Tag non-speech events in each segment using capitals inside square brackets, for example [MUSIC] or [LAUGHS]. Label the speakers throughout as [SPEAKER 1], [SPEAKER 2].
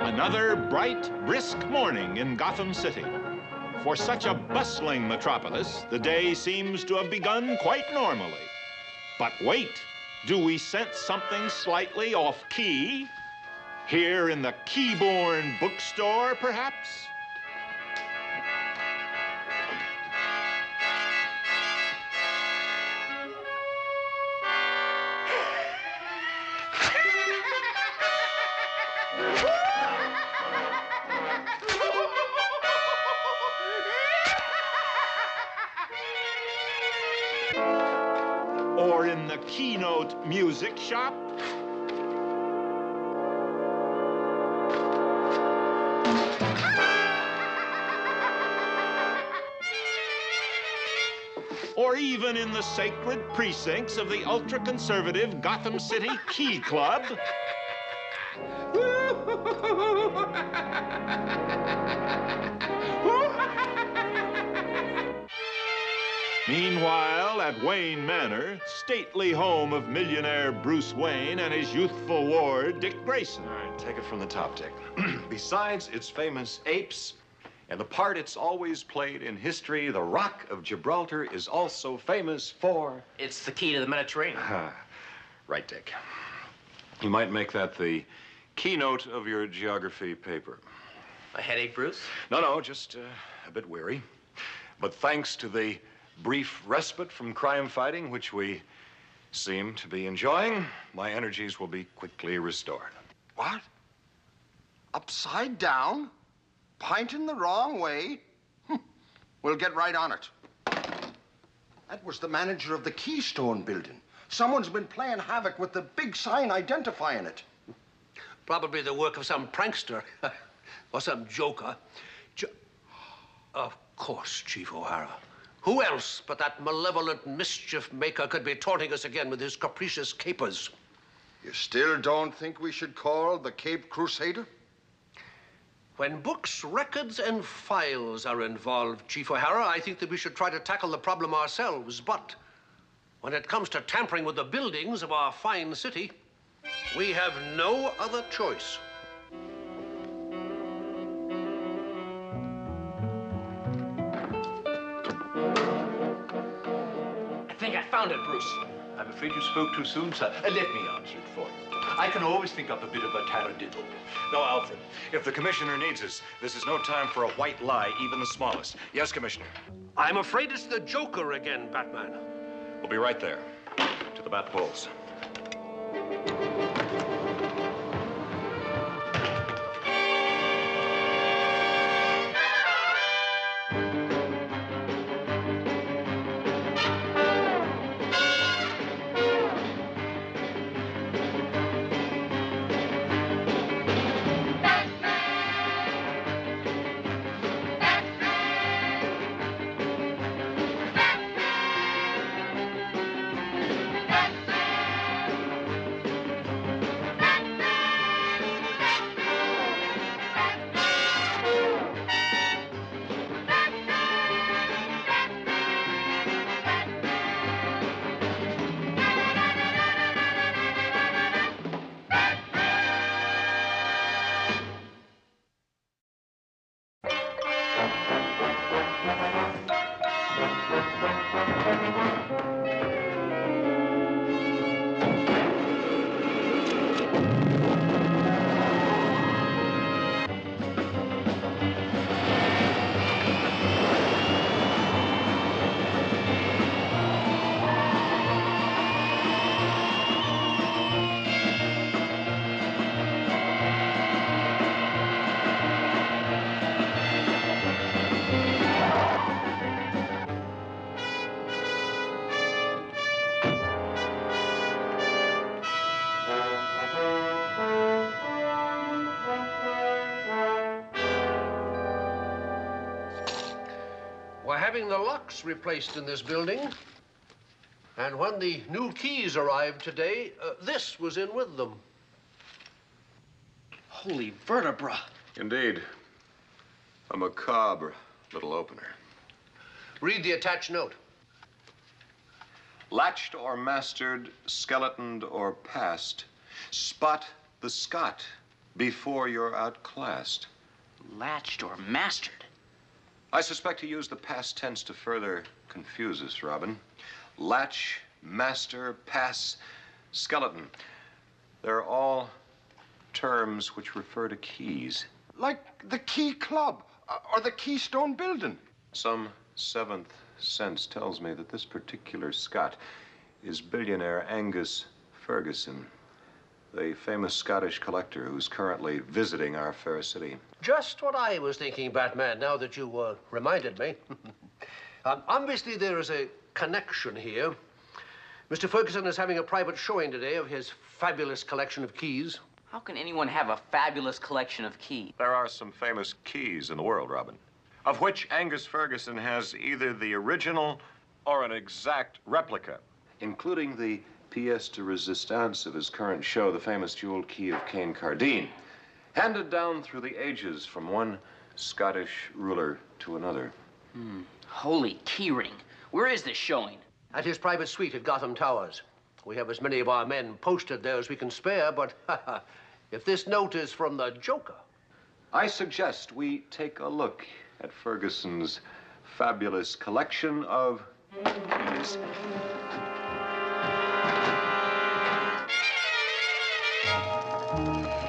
[SPEAKER 1] Another bright, brisk morning in Gotham City. For such a bustling metropolis, the day seems to have begun quite normally. But wait, do we sense something slightly off key? Here in the Keyborn bookstore, perhaps? Or in the Keynote Music Shop? Or even in the sacred precincts of the ultra-conservative Gotham City Key Club? At Wayne Manor, stately home of millionaire Bruce Wayne and his youthful ward, Dick Grayson.
[SPEAKER 2] All right, take it from the top, Dick. [CLEARS THROAT] Besides its famous apes and the part it's always played in history, the Rock of Gibraltar is also famous for.
[SPEAKER 3] It's the key to the Mediterranean. [LAUGHS]
[SPEAKER 2] Right, Dick. You might make that the keynote of your geography paper.
[SPEAKER 3] A headache, Bruce?
[SPEAKER 2] No, no, just uh, a bit weary. But thanks to the brief respite from crime fighting, which we seem to be enjoying, my energies will be quickly restored.
[SPEAKER 4] What? Upside down? Pinting the wrong way? Hm. We'll get right on it. That was the manager of the Keystone building. Someone's been playing havoc with the big sign identifying it.
[SPEAKER 5] Probably the work of some prankster [LAUGHS] or some joker. Jo of course, Chief O'Hara. Who else but that malevolent mischief maker could be taunting us again with his capricious capers?
[SPEAKER 4] You still don't think we should call the Cape Crusader?
[SPEAKER 5] When books, records, and files are involved, Chief O'Hara, I think that we should try to tackle the problem ourselves. But when it comes to tampering with the buildings of our fine city, we have no other choice.
[SPEAKER 3] Think I found it, Bruce.
[SPEAKER 6] I'm afraid you spoke too soon, sir. Uh, let me answer it for you. I can always think up a bit of a taradiddle.
[SPEAKER 2] No, Alfred, if the commissioner needs us, this is no time for a white lie, even the smallest. Yes, Commissioner.
[SPEAKER 5] I'm afraid it's the Joker again, Batman.
[SPEAKER 2] We'll be right there. To the bat poles.
[SPEAKER 5] We're having the locks replaced in this building. And when the new keys arrived today, uh, this was in with them.
[SPEAKER 3] Holy vertebra.
[SPEAKER 2] Indeed. A macabre little opener.
[SPEAKER 5] Read the attached note.
[SPEAKER 2] Latched or mastered, skeletoned or passed, spot the Scot before you're outclassed.
[SPEAKER 7] Latched or mastered?
[SPEAKER 2] I suspect he used the past tense to further confuse us, Robin. Latch, master, pass, skeleton. They're all terms which refer to keys.
[SPEAKER 4] Like the Key Club uh, or the Keystone Building.
[SPEAKER 2] Some seventh sense tells me that this particular Scot is billionaire Angus Ferguson, the famous Scottish collector who's currently visiting our fair city.
[SPEAKER 5] Just what I was thinking, Batman, now that you uh, reminded me. [LAUGHS] um, obviously, there is a connection here. Mr. Ferguson is having a private showing today of his fabulous collection of keys.
[SPEAKER 7] How can anyone have a fabulous collection of keys?
[SPEAKER 2] There are some famous keys in the world, Robin, of which Angus Ferguson has either the original or an exact replica, including the pièce de resistance of his current show, the famous jeweled key of Kincardine, handed down through the ages from one Scottish ruler to another.
[SPEAKER 7] Hmm, holy keyring. Where is this showing?
[SPEAKER 5] At his private suite at Gotham Towers. We have as many of our men posted there as we can spare, but [LAUGHS] if this note is from the Joker,
[SPEAKER 2] I suggest we take a look at Ferguson's fabulous collection of keys.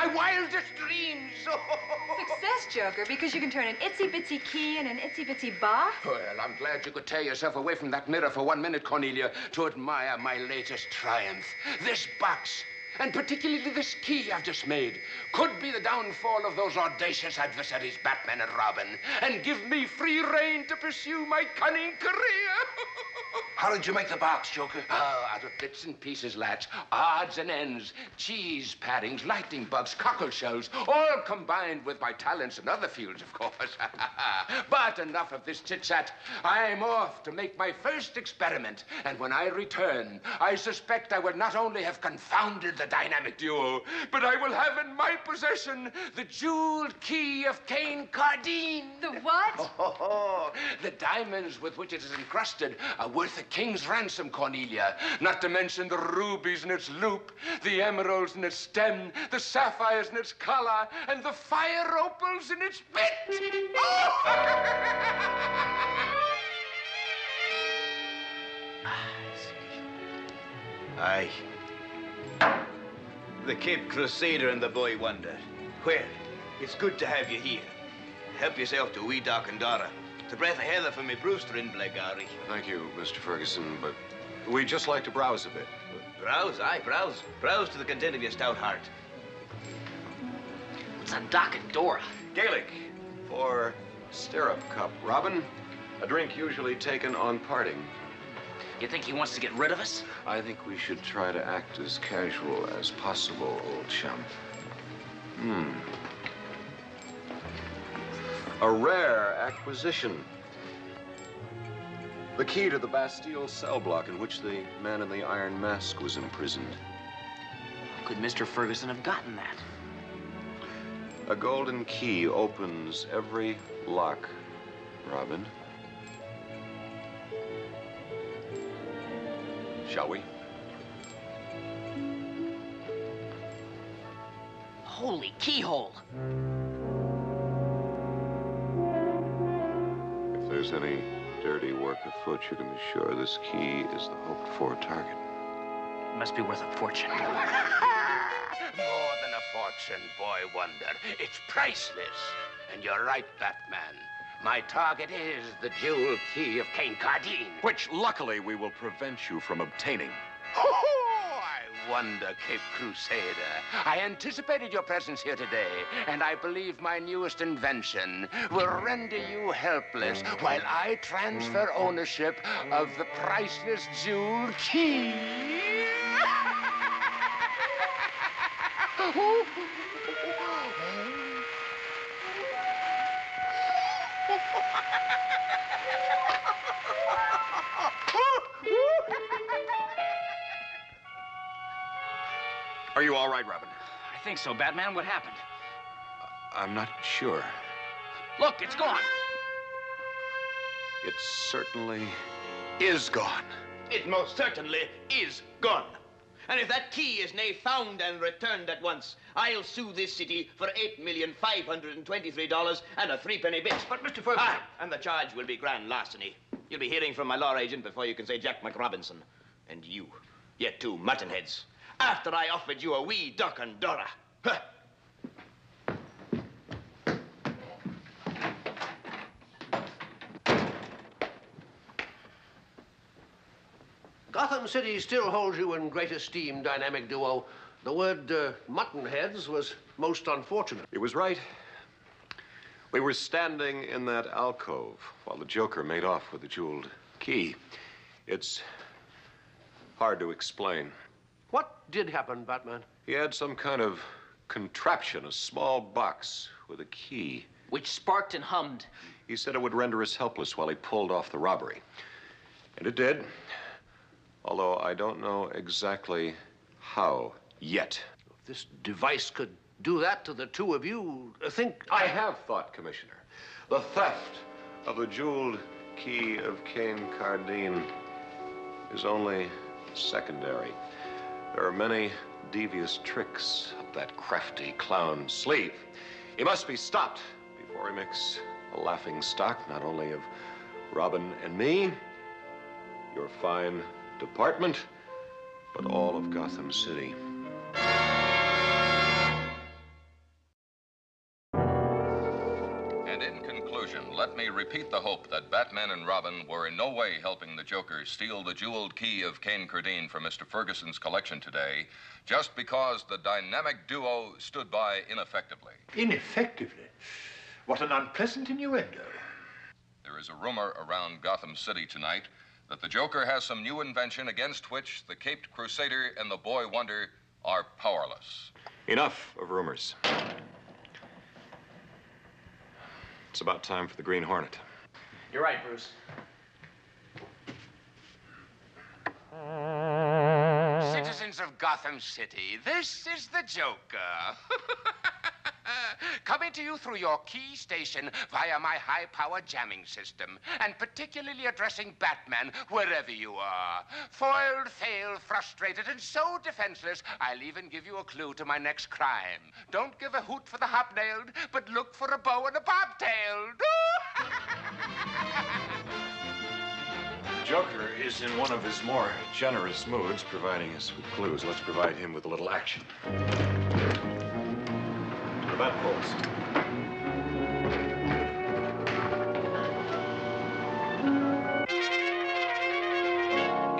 [SPEAKER 8] my wildest dreams! [LAUGHS]
[SPEAKER 9] Success, Joker, because you can turn an itsy bitsy key and an itsy bitsy bar.
[SPEAKER 8] Well, I'm glad you could tear yourself away from that mirror for one minute, Cornelia, to admire my latest triumph. This box, and particularly this key I've just made, could be the downfall of those audacious adversaries, Batman and Robin, and give me free rein to pursue my cunning career. [LAUGHS]
[SPEAKER 10] How did you make the box, Joker?
[SPEAKER 8] Oh, out of bits and pieces, lads. Odds and ends, cheese paddings, lightning bugs, cockle shells, all combined with my talents in other fields, of course. [LAUGHS] but enough of this chit-chat. I'm off to make my first experiment, and when I return, I suspect I will not only have confounded the dynamic duo, but I will have in my possession the jeweled key of Kincardine.
[SPEAKER 9] The what? [LAUGHS]
[SPEAKER 8] Oh, oh, oh, the diamonds with which it is encrusted are worth a king's ransom, Cornelia. Not to mention the rubies in its loop, the emeralds in its stem, the sapphires in its collar, and the fire opals in its bit. [LAUGHS]
[SPEAKER 10] Aye. The Cape Crusader and the Boy Wonder. Well, it's good to have you here. Help yourself to wee Doc and Dora. It's a breath of heather for me Brewster in Blackgowrie.
[SPEAKER 2] Thank you, Mr. Ferguson, but we'd just like to browse a bit.
[SPEAKER 10] Browse, aye, browse. Browse to the content of your stout heart.
[SPEAKER 7] What's a Doc and Dora?
[SPEAKER 2] Gaelic for stirrup cup. Robin, a drink usually taken on parting.
[SPEAKER 7] You think he wants to get rid of us?
[SPEAKER 2] I think we should try to act as casual as possible, old chum. Hmm. A rare acquisition. The key to the Bastille cell block in which the man in the iron mask was imprisoned.
[SPEAKER 7] How could Mr. Ferguson have gotten that?
[SPEAKER 2] A golden key opens every lock, Robin. Shall we?
[SPEAKER 7] Holy keyhole.
[SPEAKER 2] If there's any dirty work afoot, you can be sure this key is the hoped for target.
[SPEAKER 7] It must be worth a fortune. [LAUGHS]
[SPEAKER 8] More than a fortune, Boy Wonder. It's priceless. And you're right, Batman. My target is the jewel key of Kincardine.
[SPEAKER 2] Which, luckily, we will prevent you from obtaining.
[SPEAKER 8] Oh, I wonder, Cape Crusader. I anticipated your presence here today, and I believe my newest invention will render you helpless while I transfer mm-hmm. ownership of the priceless jewel key. [LAUGHS]
[SPEAKER 2] Are you all right, Robin?
[SPEAKER 7] I think so, Batman. What happened?
[SPEAKER 2] I'm not sure.
[SPEAKER 7] Look, it's gone.
[SPEAKER 2] It certainly is gone.
[SPEAKER 10] It most certainly is gone. And if that key is nae found and returned at once, I'll sue this city for eight million five hundred and twenty-three dollars and a threepenny bit.
[SPEAKER 5] But, Mr. Ferguson...
[SPEAKER 10] Ah, and the charge will be grand larceny. You'll be hearing from my law agent before you can say Jack McRobinson. And you, you two muttonheads, after I offered you a wee duck and Dora. Huh.
[SPEAKER 5] Gotham City still holds you in great esteem, dynamic duo. The word uh, muttonheads was most unfortunate.
[SPEAKER 2] It was right. We were standing in that alcove while the Joker made off with the jeweled key. It's hard to explain.
[SPEAKER 5] What did happen, Batman?
[SPEAKER 2] He had some kind of contraption, a small box with a key.
[SPEAKER 7] Which sparked and hummed.
[SPEAKER 2] He said it would render us helpless while he pulled off the robbery. And it did. Although I don't know exactly how yet.
[SPEAKER 5] If this device could do that to the two of you, I think.
[SPEAKER 2] I have thought, Commissioner. The theft of the jeweled key of Cain Cardine is only secondary. There are many devious tricks up that crafty clown's sleeve. He must be stopped before he makes a laughing stock not only of Robin and me, your fine department, but all of Gotham City.
[SPEAKER 11] That Batman and Robin were in no way helping the Joker steal the jeweled key of Kincardine from Mr. Ferguson's collection today, just because the dynamic duo stood by ineffectively.
[SPEAKER 6] Ineffectively? What an unpleasant innuendo.
[SPEAKER 11] There is a rumor around Gotham City tonight that the Joker has some new invention against which the Caped Crusader and the Boy Wonder are powerless.
[SPEAKER 2] Enough of rumors. It's about time for the Green Hornet.
[SPEAKER 3] You're right, Bruce.
[SPEAKER 8] Citizens of Gotham City, this is the Joker. [LAUGHS] Coming to you through your key station via my high power jamming system, and particularly addressing Batman wherever you are. Foiled, failed, frustrated, and so defenseless, I'll even give you a clue to my next crime. Don't give a hoot for the hobnailed, but look for a bow and a bobtailed. [LAUGHS]
[SPEAKER 2] Joker is in one of his more generous moods, providing us with clues. Let's provide him with a little action. Pulls.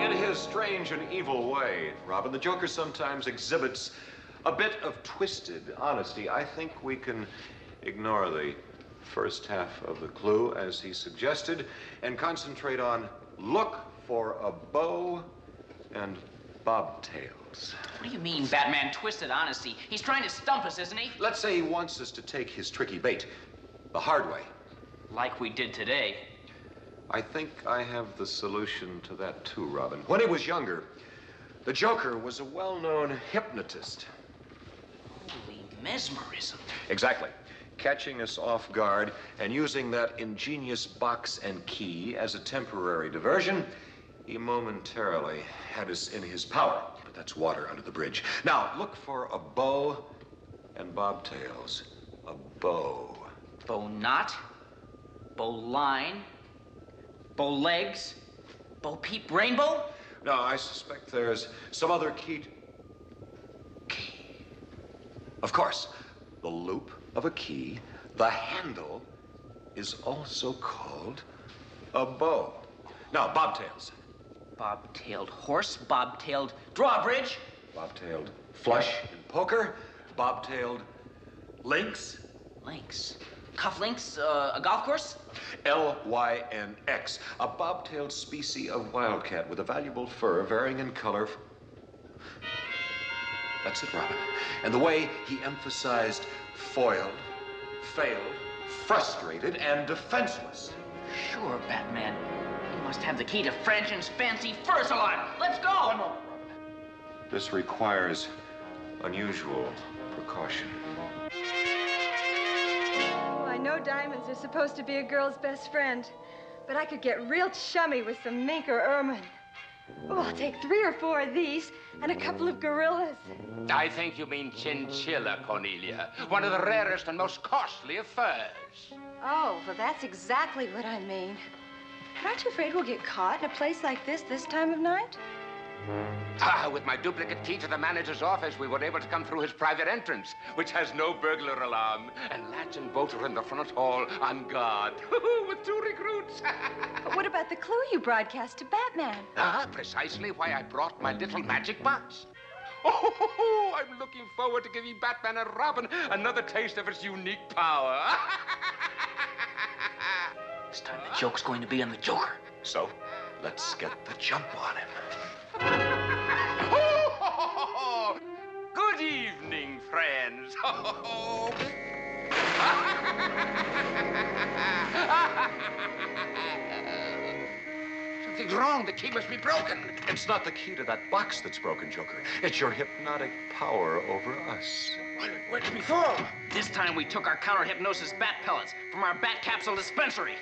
[SPEAKER 2] In his strange and evil way, Robin, the Joker sometimes exhibits a bit of twisted honesty. I think we can ignore the first half of the clue, as he suggested, and concentrate on look for a bow and bobtails.
[SPEAKER 7] What do you mean, Batman? Twisted honesty. He's trying to stump us, isn't he?
[SPEAKER 2] Let's say he wants us to take his tricky bait the hard way.
[SPEAKER 7] Like we did today.
[SPEAKER 2] I think I have the solution to that too, Robin. When he was younger, the Joker was a well known hypnotist.
[SPEAKER 7] Holy mesmerism.
[SPEAKER 2] Exactly. Catching us off guard and using that ingenious box and key as a temporary diversion, he momentarily had us in his power. But that's water under the bridge. Now, look for a bow and bobtails. A bow.
[SPEAKER 7] Bow knot, bow line, bow legs, bow peep rainbow.
[SPEAKER 2] No, I suspect there's some other key. Key. Of course, the loop of a key, the handle, is also called a bow. Now, bobtails.
[SPEAKER 7] Bob-tailed horse, bob-tailed drawbridge.
[SPEAKER 2] Bobtailed flush in poker, bobtailed lynx.
[SPEAKER 7] Links. Cufflinks, uh, a golf course?
[SPEAKER 2] L Y N X, a bobtailed species of wildcat with a valuable fur varying in color. That's it, Robin. And the way he emphasized foiled, failed, frustrated, and defenseless.
[SPEAKER 7] Sure, Batman. You must have the key to Frangen's fancy furs alarm. Let's go!
[SPEAKER 2] This requires unusual precaution.
[SPEAKER 9] Oh, I know diamonds are supposed to be a girl's best friend, but I could get real chummy with some mink or ermine. Oh, I'll take three or four of these and a couple of gorillas.
[SPEAKER 8] I think you mean chinchilla, Cornelia. One of the rarest and most costly of furs.
[SPEAKER 9] Oh, well, that's exactly what I mean. Aren't you afraid we'll get caught in a place like this this time of night?
[SPEAKER 8] Ah, with my duplicate key to the manager's office, we were able to come through his private entrance, which has no burglar alarm. And Latch and Bolt are in the front hall on guard [LAUGHS] with two recruits.
[SPEAKER 9] But [LAUGHS] what about the clue you broadcast to Batman?
[SPEAKER 8] ah, precisely why I brought my little magic box. [LAUGHS] Oh, I'm looking forward to giving Batman and Robin another taste of its unique power.
[SPEAKER 7] This time the joke's going to be on the Joker.
[SPEAKER 2] So, let's get the jump on him. [LAUGHS]
[SPEAKER 8] Good evening, friends. [LAUGHS] Something's wrong. The key must be broken.
[SPEAKER 2] It's not the key to that box that's broken, Joker. It's your hypnotic power over us.
[SPEAKER 8] What, what's before?
[SPEAKER 7] This time we took our counter hypnosis bat pellets from our bat capsule dispensary.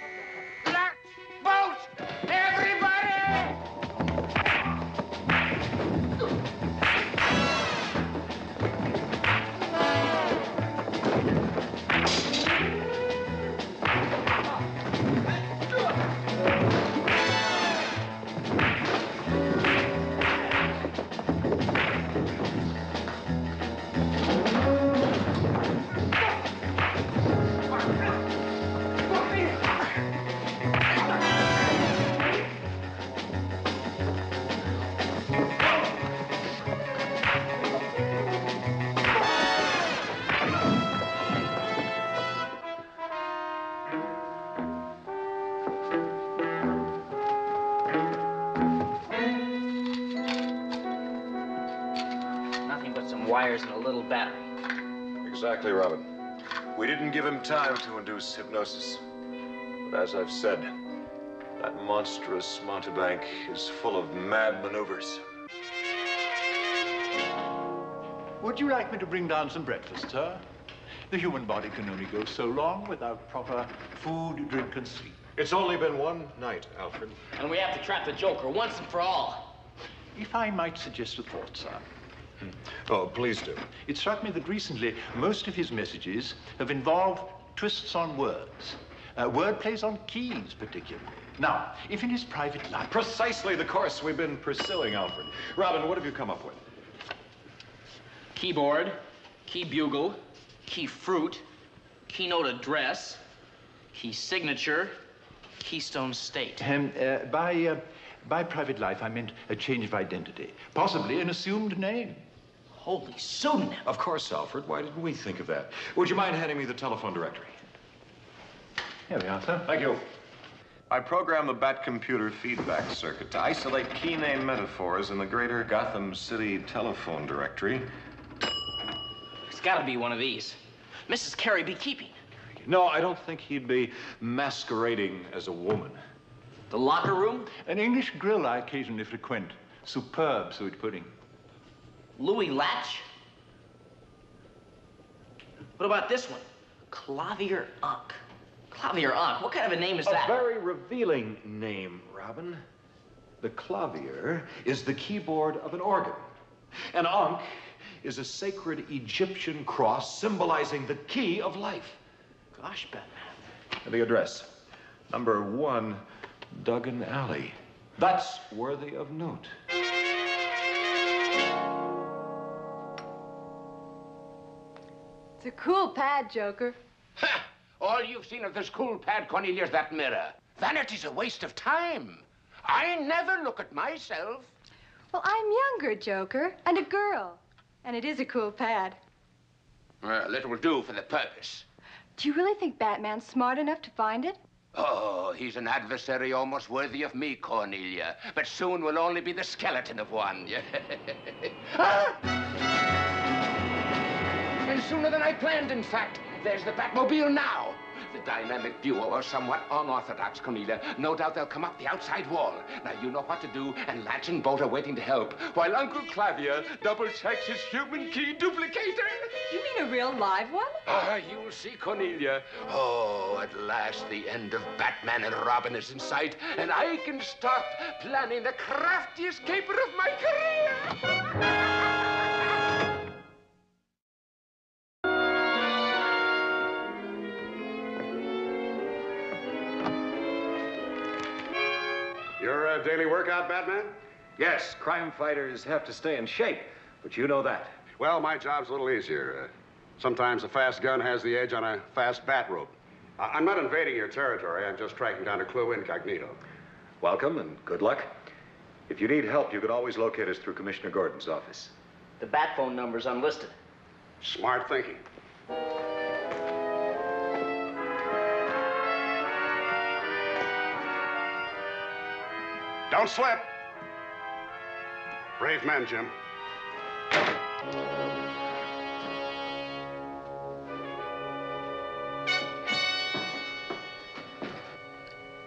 [SPEAKER 7] Wires and a little battery.
[SPEAKER 2] Exactly, Robin. We didn't give him time to induce hypnosis. But as I've said, that monstrous mountebank is full of mad maneuvers.
[SPEAKER 6] Would you like me to bring down some breakfast, sir? The human body can only go so long without proper food, drink, and sleep.
[SPEAKER 2] It's only been one night, Alfred.
[SPEAKER 7] And we have to trap the Joker once and for all.
[SPEAKER 6] If I might suggest a thought, sir.
[SPEAKER 2] Oh, please do.
[SPEAKER 6] It struck me that recently most of his messages have involved twists on words. Uh, word plays on keys, particularly. Now, if in his private life.
[SPEAKER 2] Precisely the course we've been pursuing, Alfred. Robin, what have you come up with?
[SPEAKER 7] Keyboard, key bugle, key fruit, keynote address, key signature, keystone state.
[SPEAKER 6] Um, uh, by, uh, by private life, I meant a change of identity, possibly an assumed name.
[SPEAKER 7] Holy pseudonym.
[SPEAKER 2] Of course, Alfred. Why didn't we think of that? Would you mind handing me the telephone directory?
[SPEAKER 6] Here we are, sir.
[SPEAKER 2] Thank you. I program the Bat computer feedback circuit to isolate key name metaphors in the greater Gotham City telephone directory.
[SPEAKER 7] It's got to be one of these. Mrs. Carey be keeping.
[SPEAKER 2] No, I don't think he'd be masquerading as a woman.
[SPEAKER 7] The locker room?
[SPEAKER 6] An English grill I occasionally frequent. Superb suet pudding.
[SPEAKER 7] Louis Latch? What about this one? Clavier Ankh. Clavier Ankh. What kind of a name is
[SPEAKER 2] a
[SPEAKER 7] that?
[SPEAKER 2] very revealing name, Robin. The clavier is the keyboard of an organ. An ankh is a sacred Egyptian cross symbolizing the key of life.
[SPEAKER 7] Gosh, Batman.
[SPEAKER 2] And the address number one, Duggan Alley. That's worthy of note.
[SPEAKER 9] A cool pad, Joker.
[SPEAKER 8] Ha! All you've seen of this cool pad, Cornelia, is that mirror. Vanity's a waste of time. I never look at myself.
[SPEAKER 9] Well, I'm younger, Joker, and a girl. And it is a cool pad.
[SPEAKER 8] Well, it will do for the purpose.
[SPEAKER 9] Do you really think Batman's smart enough to find it?
[SPEAKER 8] Oh, he's an adversary almost worthy of me, Cornelia. But soon will only be the skeleton of one. [LAUGHS] Ah! And sooner than I planned, in fact. There's the Batmobile now. The dynamic duo are somewhat unorthodox, Cornelia. No doubt they'll come up the outside wall. Now, you know what to do, and Latch and Bolt are waiting to help, while Uncle Clavier double-checks his human key duplicator.
[SPEAKER 9] You mean a real live one?
[SPEAKER 8] Ah, you'll see, Cornelia. Oh, at last the end of Batman and Robin is in sight, and I can start planning the craftiest caper of my career. [LAUGHS]
[SPEAKER 12] uh, daily workout, Batman?
[SPEAKER 13] Yes, crime fighters have to stay in shape, but you know that.
[SPEAKER 12] Well, my job's a little easier. Uh, sometimes a fast gun has the edge on a fast bat rope. I- I'm not invading your territory. I'm just tracking down a clue incognito.
[SPEAKER 13] Welcome and good luck. If you need help, you can always locate us through Commissioner Gordon's office.
[SPEAKER 3] The bat phone number's unlisted.
[SPEAKER 12] Smart thinking. Don't slip. Brave men, Jim.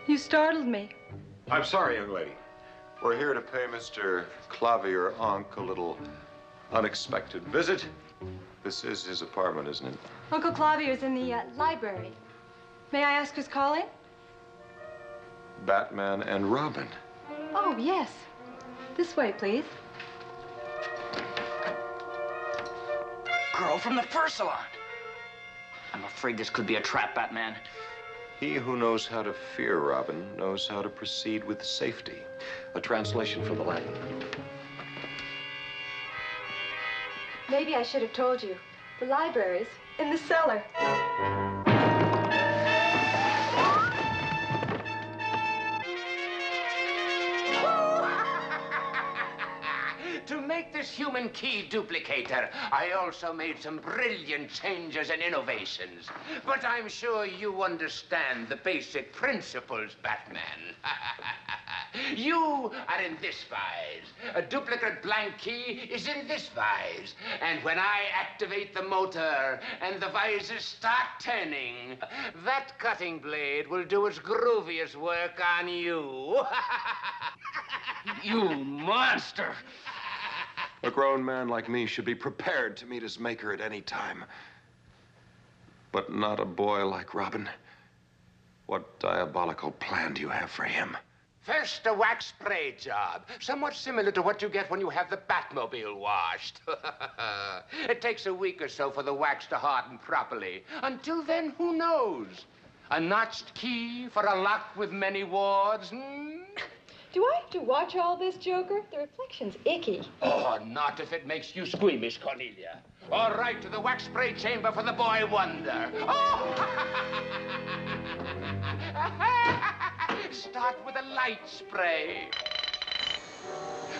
[SPEAKER 9] You startled me.
[SPEAKER 2] I'm sorry, young lady. We're here to pay Mr. Clavier Ankh a little unexpected visit. This is his apartment, isn't it?
[SPEAKER 9] Uncle Clavier's in the uh, library. May I ask who's calling?
[SPEAKER 2] Batman and Robin.
[SPEAKER 9] Oh, yes. This way, please.
[SPEAKER 7] Girl from the fur salon. I'm afraid this could be a trap, Batman.
[SPEAKER 2] He who knows how to fear Robin knows how to proceed with safety. A translation from the Latin.
[SPEAKER 9] Maybe I should have told you. The library's in the cellar.
[SPEAKER 8] Human key duplicator, I also made some brilliant changes and innovations. But I'm sure you understand the basic principles, Batman. [LAUGHS] you are in this vise. A duplicate blank key is in this vise. And when I activate the motor and the vises start turning, that cutting blade will do its grooviest work on you. [LAUGHS]
[SPEAKER 7] you monster!
[SPEAKER 2] A grown man like me should be prepared to meet his maker at any time. But not a boy like Robin. What diabolical plan do you have for him?
[SPEAKER 8] First, a wax spray job, somewhat similar to what you get when you have the Batmobile washed. [LAUGHS] it takes a week or so for the wax to harden properly. Until then, who knows? A notched key for a lock with many wards, hmm?
[SPEAKER 9] Do I have to watch all this, Joker? The reflection's icky.
[SPEAKER 8] Oh, not if it makes you squeamish, Cornelia. All right, to the wax spray chamber for the boy wonder. Oh! [LAUGHS] Start with a light spray.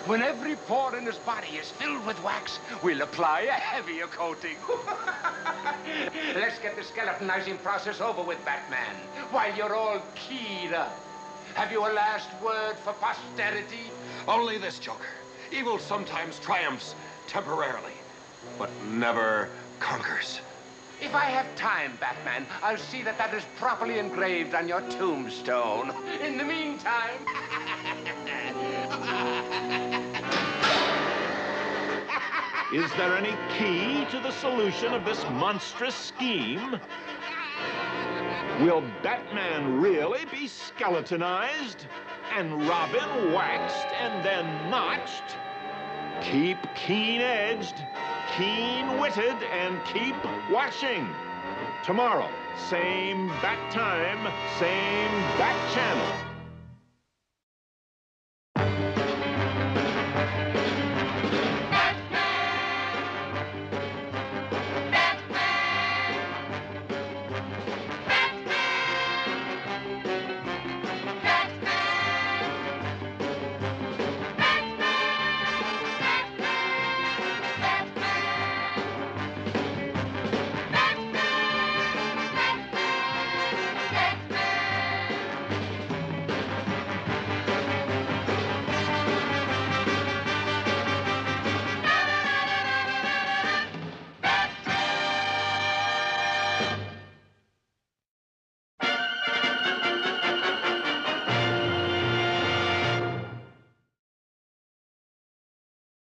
[SPEAKER 8] When every pore in his body is filled with wax, we'll apply a heavier coating. [LAUGHS] Let's get the skeletonizing process over with, Batman, while you're all keyed up. Have you a last word for posterity?
[SPEAKER 2] Only this, Joker. Evil sometimes triumphs temporarily, but never conquers.
[SPEAKER 8] If I have time, Batman, I'll see that that is properly engraved on your tombstone. In the meantime... [LAUGHS]
[SPEAKER 1] Is there any key to the solution of this monstrous scheme? Will Batman really be skeletonized and Robin waxed and then notched? Keep keen-edged, keen-witted, and keep watching. Tomorrow, same bat time, same bat channel.